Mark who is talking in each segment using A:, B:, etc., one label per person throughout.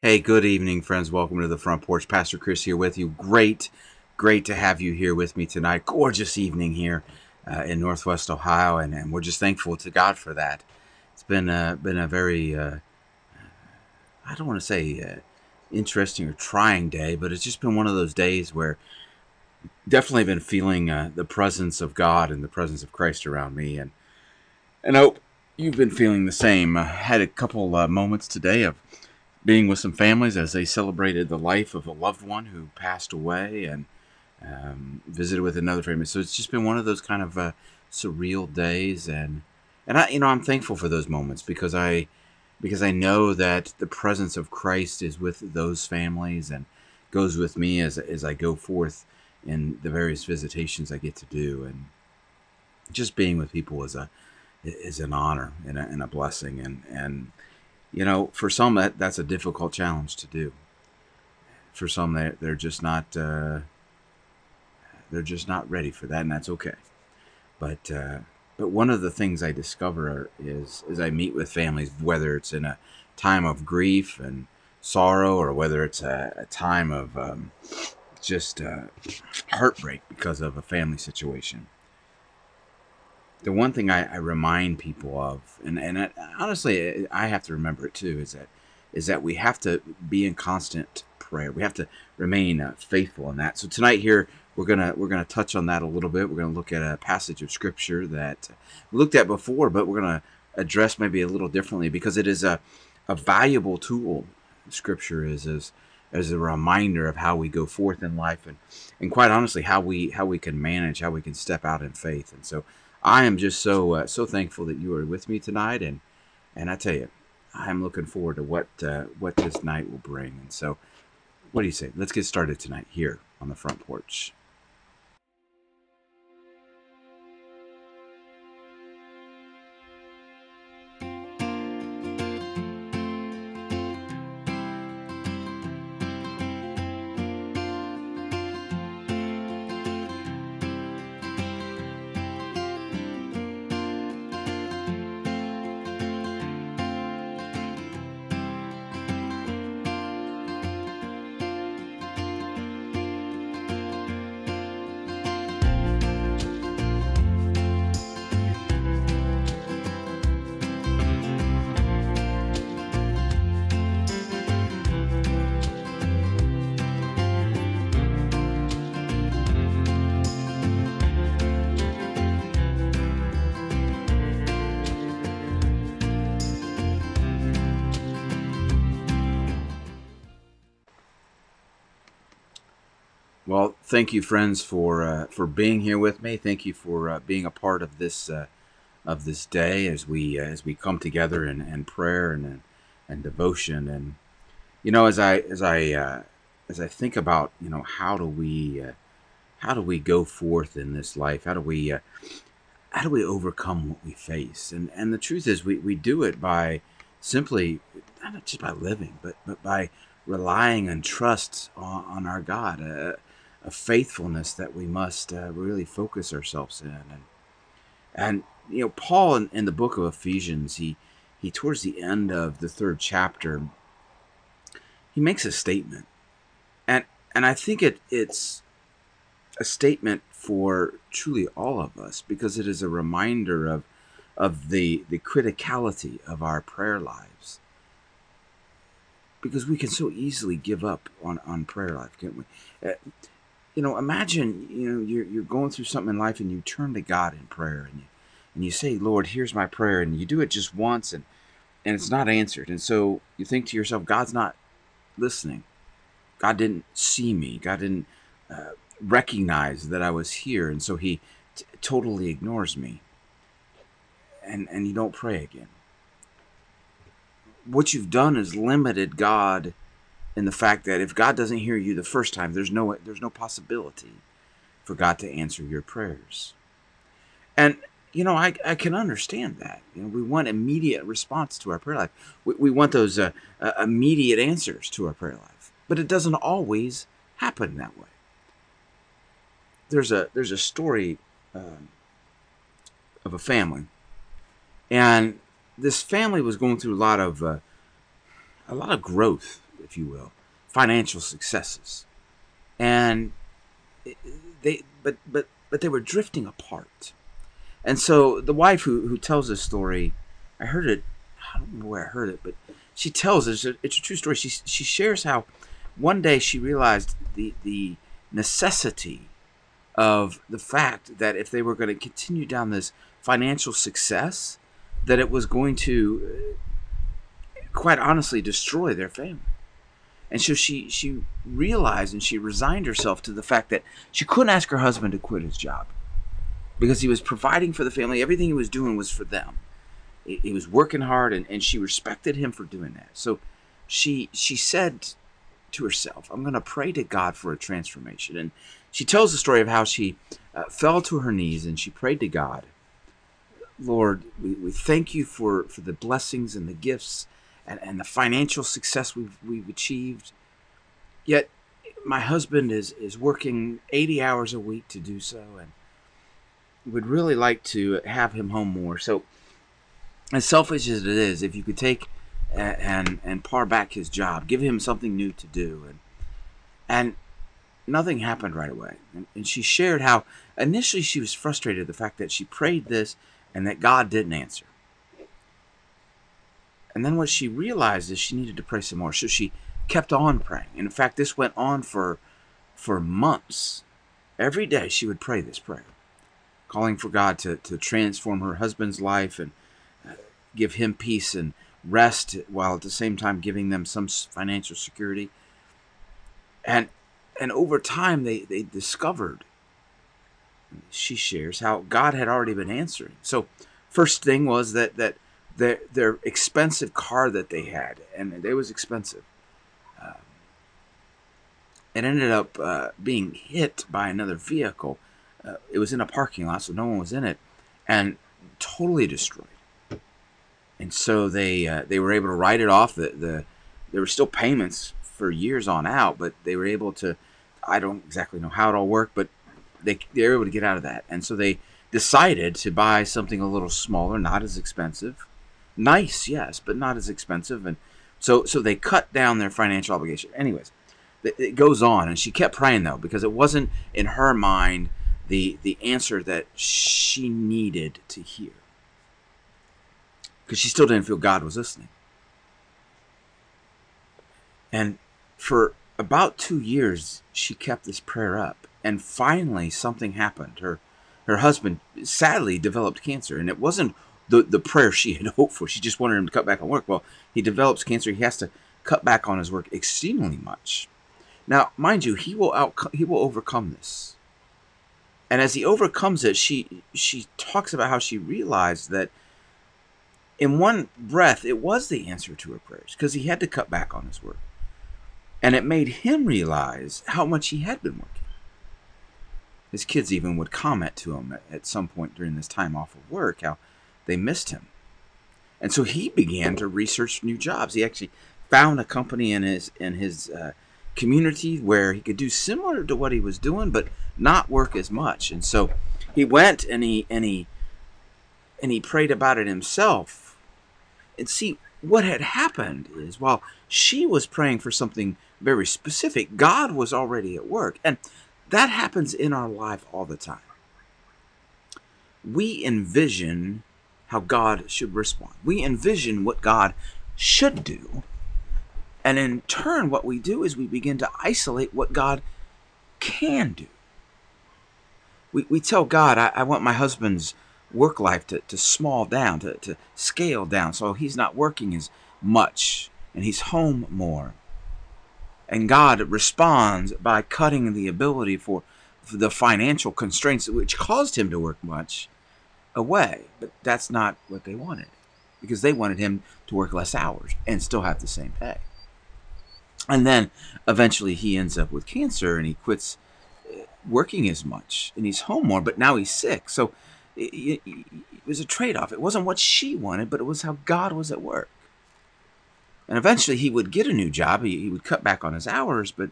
A: Hey, good evening, friends. Welcome to the front porch. Pastor Chris here with you. Great, great to have you here with me tonight. Gorgeous evening here uh, in Northwest Ohio, and, and we're just thankful to God for that. It's been uh, been a very, uh, I don't want to say uh, interesting or trying day, but it's just been one of those days where definitely been feeling uh, the presence of God and the presence of Christ around me, and and hope you've been feeling the same. I had a couple uh, moments today of being with some families as they celebrated the life of a loved one who passed away and um, visited with another family. So it's just been one of those kind of uh, surreal days, and and I, you know, I'm thankful for those moments because I because I know that the presence of Christ is with those families and goes with me as as I go forth in the various visitations I get to do, and just being with people is a is an honor and a, and a blessing, and and you know, for some that that's a difficult challenge to do. For some, they they're just not uh, they're just not ready for that, and that's okay. But uh, but one of the things I discover is as I meet with families, whether it's in a time of grief and sorrow, or whether it's a, a time of um, just uh, heartbreak because of a family situation the one thing I, I, remind people of, and and I, honestly, I have to remember it too, is that is that we have to be in constant prayer. We have to remain uh, faithful in that. So tonight here we're gonna we're gonna touch on that a little bit. We're gonna look at a passage of scripture that we looked at before, but we're gonna address maybe a little differently because it is a a valuable tool. Scripture is as as a reminder of how we go forth in life and and quite honestly how we how we can manage how we can step out in faith and so I am just so uh, so thankful that you are with me tonight, and and I tell you, I'm looking forward to what uh, what this night will bring. And so, what do you say? Let's get started tonight here on the front porch. Thank you, friends, for uh, for being here with me. Thank you for uh, being a part of this uh, of this day as we uh, as we come together in, in prayer and and devotion. And you know, as I as I uh, as I think about you know how do we uh, how do we go forth in this life? How do we how do we overcome what we face? And and the truth is, we, we do it by simply not just by living, but but by relying and trust on, on our God a faithfulness that we must uh, really focus ourselves in. And, and you know, Paul in, in the book of Ephesians, he, he towards the end of the third chapter, he makes a statement. And, and I think it, it's a statement for truly all of us because it is a reminder of, of the, the criticality of our prayer lives because we can so easily give up on, on prayer life, can't we? You know, imagine, you know, you're, you're going through something in life and you turn to God in prayer and you, and you say, Lord, here's my prayer. And you do it just once and, and it's not answered. And so you think to yourself, God's not listening. God didn't see me. God didn't uh, recognize that I was here. And so he t- totally ignores me. And, and you don't pray again. What you've done is limited God in the fact that if God doesn't hear you the first time, there's no there's no possibility for God to answer your prayers. And you know, I, I can understand that. You know, we want immediate response to our prayer life. We, we want those uh, uh, immediate answers to our prayer life, but it doesn't always happen that way. There's a there's a story um, of a family, and this family was going through a lot of uh, a lot of growth if you will, financial successes, and they but but but they were drifting apart. And so the wife who who tells this story, I heard it. I don't remember where I heard it, but she tells us it's a true story. She she shares how one day she realized the the necessity of the fact that if they were going to continue down this financial success, that it was going to quite honestly destroy their family. And so she she realized and she resigned herself to the fact that she couldn't ask her husband to quit his job because he was providing for the family. Everything he was doing was for them. He was working hard, and, and she respected him for doing that. So she she said to herself, "I'm going to pray to God for a transformation." And she tells the story of how she uh, fell to her knees and she prayed to God, "Lord, we, we thank you for for the blessings and the gifts and, and the financial success we've we've achieved. Yet my husband is is working 80 hours a week to do so, and would really like to have him home more. So, as selfish as it is, if you could take and and par back his job, give him something new to do, and and nothing happened right away. And, and she shared how initially she was frustrated the fact that she prayed this and that God didn't answer. And then what she realized is she needed to pray some more. So she kept on praying. And in fact, this went on for for months. Every day she would pray this prayer, calling for God to, to transform her husband's life and uh, give him peace and rest while at the same time giving them some financial security. And and over time they, they discovered she shares how God had already been answering. So first thing was that that their their expensive car that they had, and it was expensive. Um, it ended up uh, being hit by another vehicle. Uh, it was in a parking lot, so no one was in it, and totally destroyed. And so they uh, they were able to write it off. The, the there were still payments for years on out, but they were able to. I don't exactly know how it all worked, but they they were able to get out of that. And so they decided to buy something a little smaller, not as expensive, nice, yes, but not as expensive. And so so they cut down their financial obligation. Anyways, it goes on, and she kept praying though because it wasn't in her mind the the answer that she needed to hear because she still didn't feel God was listening. And for about two years, she kept this prayer up, and finally something happened. Her her husband sadly developed cancer, and it wasn't the, the prayer she had hoped for. She just wanted him to cut back on work. Well, he develops cancer. He has to cut back on his work exceedingly much. Now, mind you, he will out he will overcome this. And as he overcomes it, she she talks about how she realized that in one breath it was the answer to her prayers because he had to cut back on his work. And it made him realize how much he had been working. His kids even would comment to him at, at some point during this time off of work how they missed him. And so he began to research new jobs. He actually found a company in his in his uh, community where he could do similar to what he was doing, but not work as much. And so he went and he and he and he prayed about it himself. And see what had happened is while she was praying for something very specific, God was already at work, and that happens in our life all the time. We envision how God should respond. We envision what God should do. And in turn, what we do is we begin to isolate what God can do. We, we tell God, I, I want my husband's work life to, to small down, to, to scale down, so he's not working as much and he's home more. And God responds by cutting the ability for, for the financial constraints which caused him to work much away. But that's not what they wanted because they wanted him to work less hours and still have the same pay. And then eventually he ends up with cancer and he quits uh, working as much and he's home more, but now he's sick. So it, it, it was a trade off. It wasn't what she wanted, but it was how God was at work. And eventually he would get a new job. He, he would cut back on his hours, but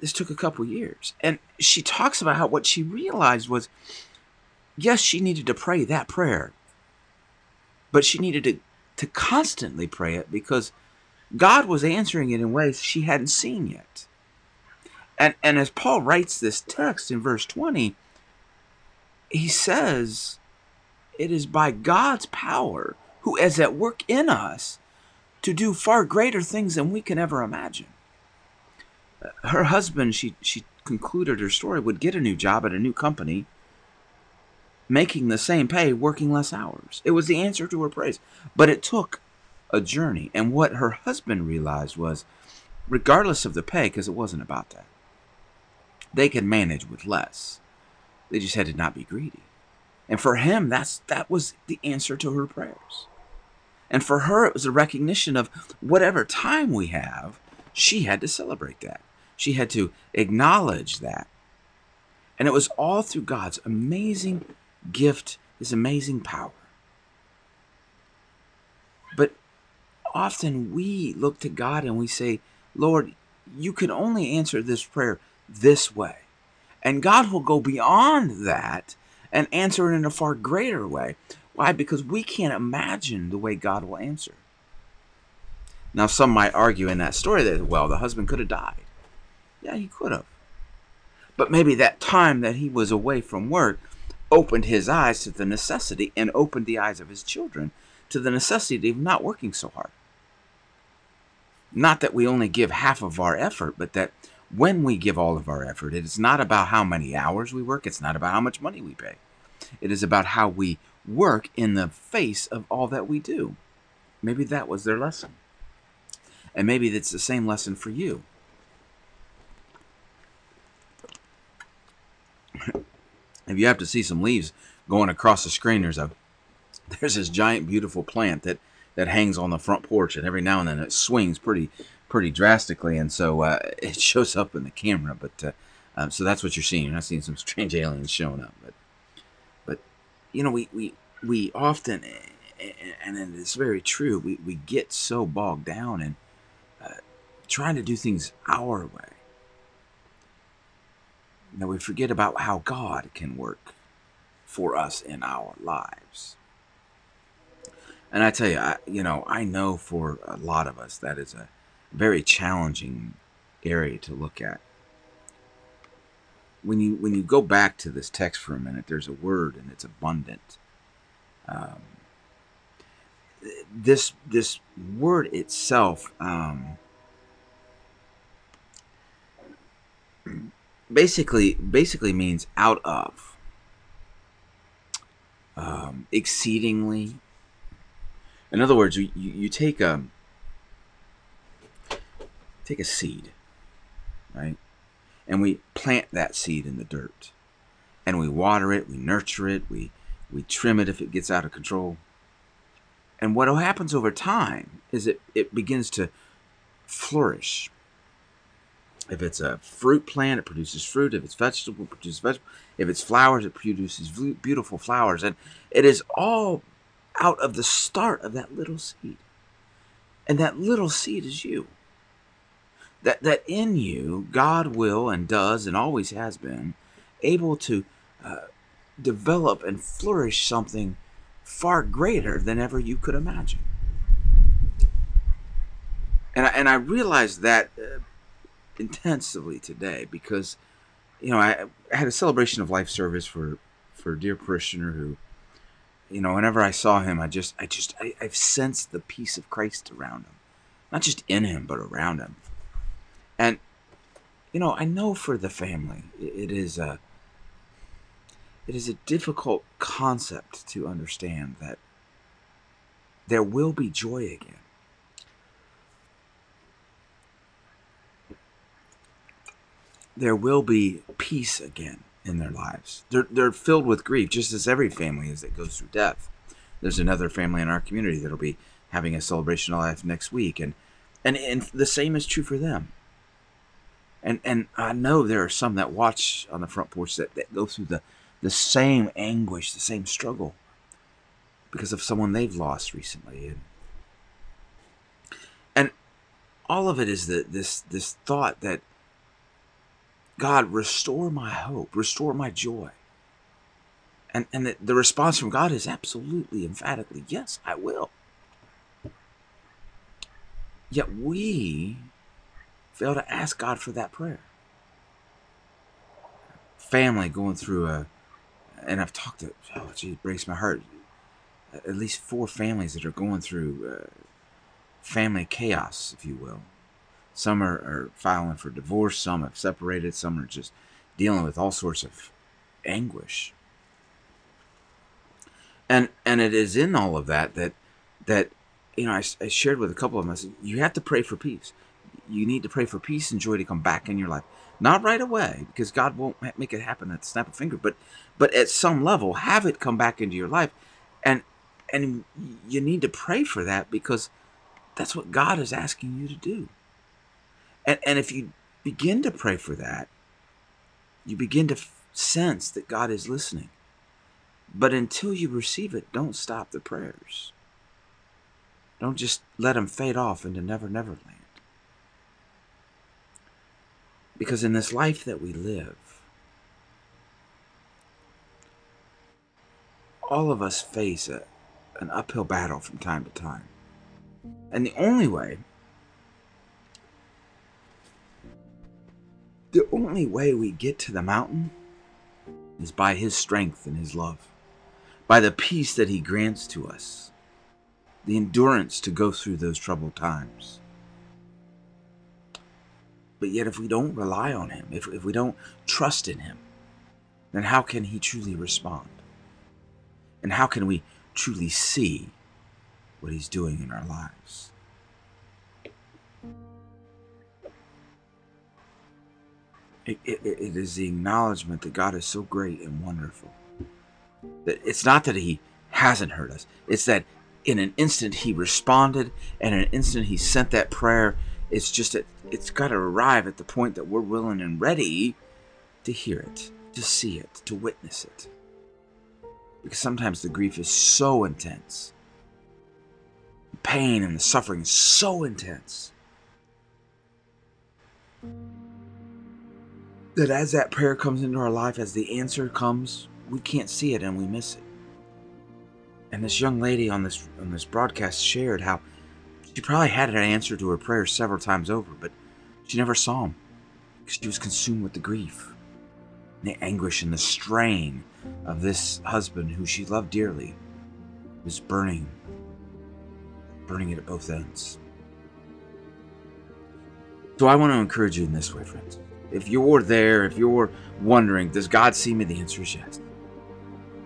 A: this took a couple years. And she talks about how what she realized was yes, she needed to pray that prayer, but she needed to, to constantly pray it because God was answering it in ways she hadn't seen yet. And, and as Paul writes this text in verse 20, he says, It is by God's power who is at work in us to do far greater things than we can ever imagine. Her husband, she, she concluded her story, would get a new job at a new company, making the same pay, working less hours. It was the answer to her praise. But it took a journey. And what her husband realized was, regardless of the pay, because it wasn't about that, they could manage with less. They just had to not be greedy. And for him, that's that was the answer to her prayers. And for her, it was a recognition of whatever time we have, she had to celebrate that. She had to acknowledge that. And it was all through God's amazing gift, His amazing power. But often we look to God and we say, Lord, you can only answer this prayer this way. And God will go beyond that and answer it in a far greater way. Why? Because we can't imagine the way God will answer. Now, some might argue in that story that, well, the husband could have died. Yeah, he could have. But maybe that time that he was away from work opened his eyes to the necessity and opened the eyes of his children to the necessity of not working so hard. Not that we only give half of our effort, but that when we give all of our effort, it is not about how many hours we work, it's not about how much money we pay. It is about how we work in the face of all that we do. Maybe that was their lesson. And maybe it's the same lesson for you. If you have to see some leaves going across the screen, there's a there's this giant beautiful plant that that hangs on the front porch, and every now and then it swings pretty pretty drastically, and so uh, it shows up in the camera. But uh, um, so that's what you're seeing. You're not seeing some strange aliens showing up, but but you know we we we often and it's very true. We we get so bogged down in uh, trying to do things our way that we forget about how God can work for us in our lives. And I tell you, I, you know, I know for a lot of us that is a very challenging area to look at. When you when you go back to this text for a minute, there's a word and it's abundant. Um, this this word itself um, basically basically means out of, um, exceedingly. In other words, you, you take a take a seed, right? And we plant that seed in the dirt. And we water it, we nurture it, we, we trim it if it gets out of control. And what happens over time is it, it begins to flourish. If it's a fruit plant, it produces fruit. If it's vegetable, it produces vegetable. If it's flowers, it produces beautiful flowers. And it is all out of the start of that little seed. And that little seed is you that that in you God will and does and always has been able to uh, develop and flourish something far greater than ever you could imagine. And I, and I realized that uh, intensively today because you know I, I had a celebration of life service for for a dear parishioner who you know whenever I saw him I just I just I, I've sensed the peace of Christ around him not just in him but around him and, you know, I know for the family, it is a, it is a difficult concept to understand that there will be joy again. There will be peace again in their lives. They're, they're filled with grief, just as every family is that goes through death. There's another family in our community that'll be having a celebration of life next week, and and and the same is true for them and and I know there are some that watch on the front porch that, that go through the the same anguish, the same struggle because of someone they've lost recently, and and all of it is that this this thought that God restore my hope, restore my joy, and and the, the response from God is absolutely emphatically yes, I will. Yet we fail to ask God for that prayer. Family going through a, and I've talked to, oh, gee, it breaks my heart. At least four families that are going through uh, family chaos, if you will. Some are, are filing for divorce, some have separated, some are just dealing with all sorts of anguish. And and it is in all of that that that you know I, I shared with a couple of them. I said you have to pray for peace. You need to pray for peace and joy to come back in your life. Not right away because God won't make it happen at the snap of a finger, but but at some level have it come back into your life, and and you need to pray for that because that's what God is asking you to do. And, and if you begin to pray for that, you begin to f- sense that God is listening. But until you receive it, don't stop the prayers. Don't just let them fade off into never, never land. Because in this life that we live, all of us face a, an uphill battle from time to time. And the only way, only way we get to the mountain is by His strength and His love, by the peace that He grants to us, the endurance to go through those troubled times. But yet, if we don't rely on Him, if, if we don't trust in Him, then how can He truly respond? And how can we truly see what He's doing in our lives. It, it, it is the acknowledgement that God is so great and wonderful. That it's not that He hasn't heard us, it's that in an instant He responded, and in an instant He sent that prayer. It's just that it's got to arrive at the point that we're willing and ready to hear it, to see it, to witness it. Because sometimes the grief is so intense the pain and the suffering is so intense that as that prayer comes into our life, as the answer comes, we can't see it and we miss it. And this young lady on this on this broadcast shared how she probably had an answer to her prayer several times over, but she never saw him because she was consumed with the grief, the anguish, and the strain of this husband who she loved dearly was burning burning it at both ends. So I want to encourage you in this way, friends. If you're there, if you're wondering, does God see me? The answer is yes.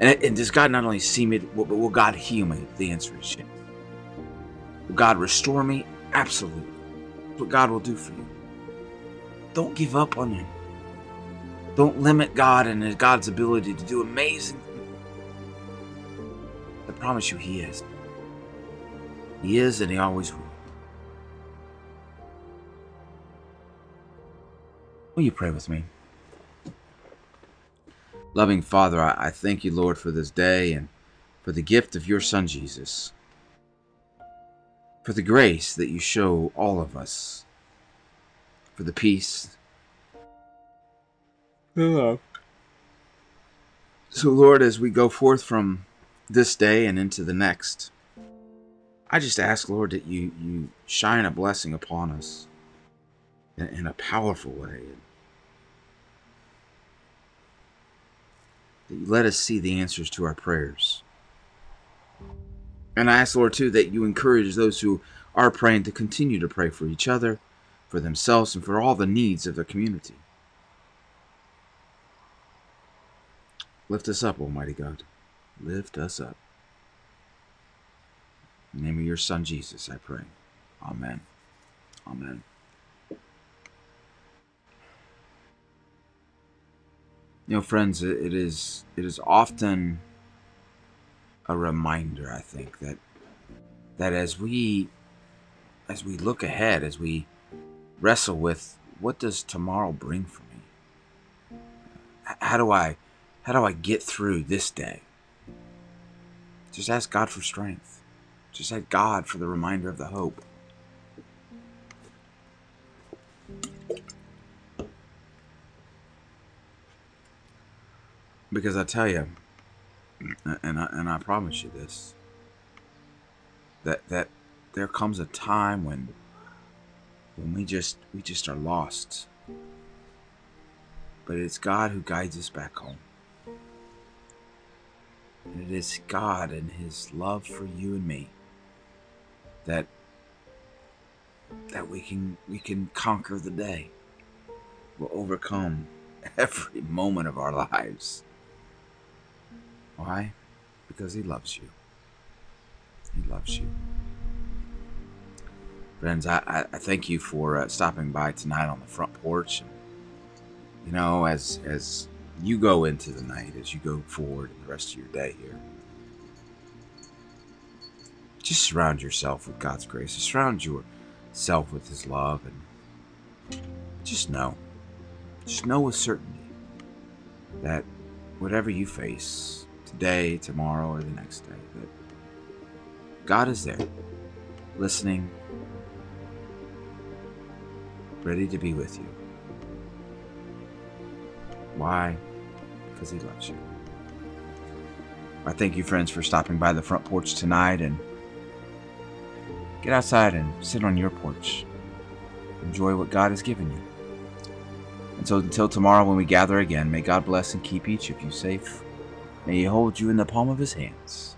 A: And, and does God not only see me, but will God heal me? The answer is yes. Will God restore me? Absolutely. That's what God will do for you. Don't give up on Him. Don't limit God and God's ability to do amazing things. I promise you, He is. He is and He always will. Will you pray with me? Loving Father, I, thank you, Lord, for this day and for the gift of your Son, Jesus, for the grace that you show all of us, for the peace, the love. So, Lord, as we go forth from this day and into the next, I just ask, Lord, that you, you shine a blessing upon us in, a powerful way. That you let us see the answers to our prayers. And I ask, Lord, too, that you encourage those who are praying to continue to pray for each other, for themselves, and for all the needs of the community. Lift us up, Almighty God. Lift us up. In the name of your Son, Jesus, I pray. Amen. Amen. You know, friends, it is it is often a reminder, I think, that that as we as we look ahead, as we wrestle with what does tomorrow bring for me? How do I how do I get through this day? Just ask God for strength. Just ask God for the reminder of the hope. Because I tell you, and I, and I promise you this, that that there comes a time when when we just we just are lost. But it's God who guides us back home. And it is God and his love for you and me that that we can we can conquer the day. We'll overcome every moment of our lives. Why? Because he loves you. He loves you. Friends, I, I thank you for uh, stopping by tonight on the front porch. And, you know, as as you go into the night, as you go forward in the rest of your day here, just surround yourself with God's grace. Surround yourself with His love, and just know, just know with certainty that whatever you face today, tomorrow, or the next day, that God is there, listening, ready to be with you. Why? Because He loves you. I thank you, friends, for stopping by the front porch tonight and get outside and sit on your porch. Enjoy what God has given you. And so until tomorrow when we gather again, may God bless and keep each of you safe. May He hold you in the palm of His hands.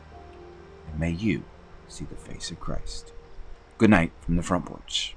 A: And may you see the face of Christ. Good night from the front porch.